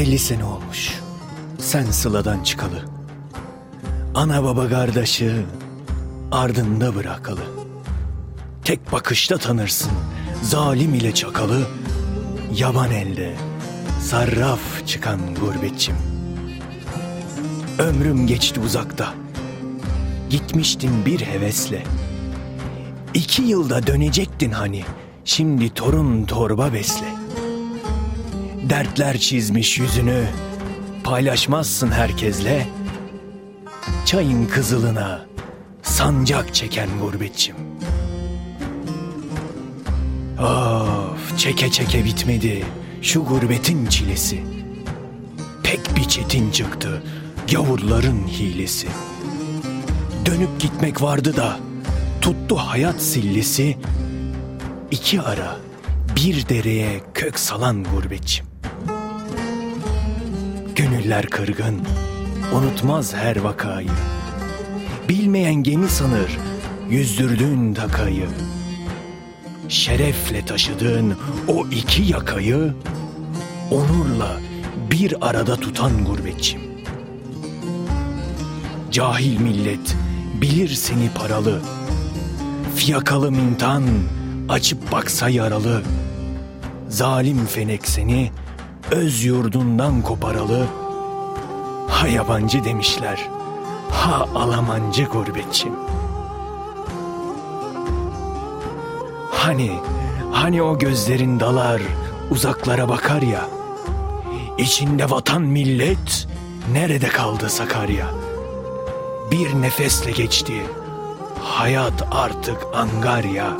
50 sene olmuş. Sen sıladan çıkalı. Ana baba kardeşi ardında bırakalı. Tek bakışta tanırsın zalim ile çakalı. Yaban elde sarraf çıkan gurbetçim. Ömrüm geçti uzakta. Gitmiştin bir hevesle. İki yılda dönecektin hani. Şimdi torun torba besle. Dertler çizmiş yüzünü. Paylaşmazsın herkesle. Çayın kızılına sancak çeken gurbetçim. Of çeke çeke bitmedi şu gurbetin çilesi. Pek bir çetin çıktı gavurların hilesi. Dönüp gitmek vardı da tuttu hayat sillesi. İki ara bir dereye kök salan gurbetçim. Gönüller kırgın, unutmaz her vakayı. Bilmeyen gemi sanır, yüzdürdüğün takayı. Şerefle taşıdığın o iki yakayı, onurla bir arada tutan gurbetçim. Cahil millet bilir seni paralı. Fiyakalı mintan açıp baksa yaralı. Zalim fenek seni öz yurdundan koparalı. Ha yabancı demişler, ha alamancı gurbetçim. Hani, hani o gözlerin dalar, uzaklara bakar ya. İçinde vatan millet, nerede kaldı Sakarya? Bir nefesle geçti, hayat artık angarya.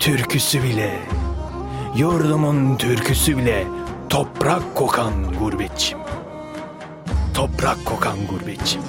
Türküsü bile, yurdumun türküsü bile toprak kokan gurbetçim. Toprak kokan gurbetçim.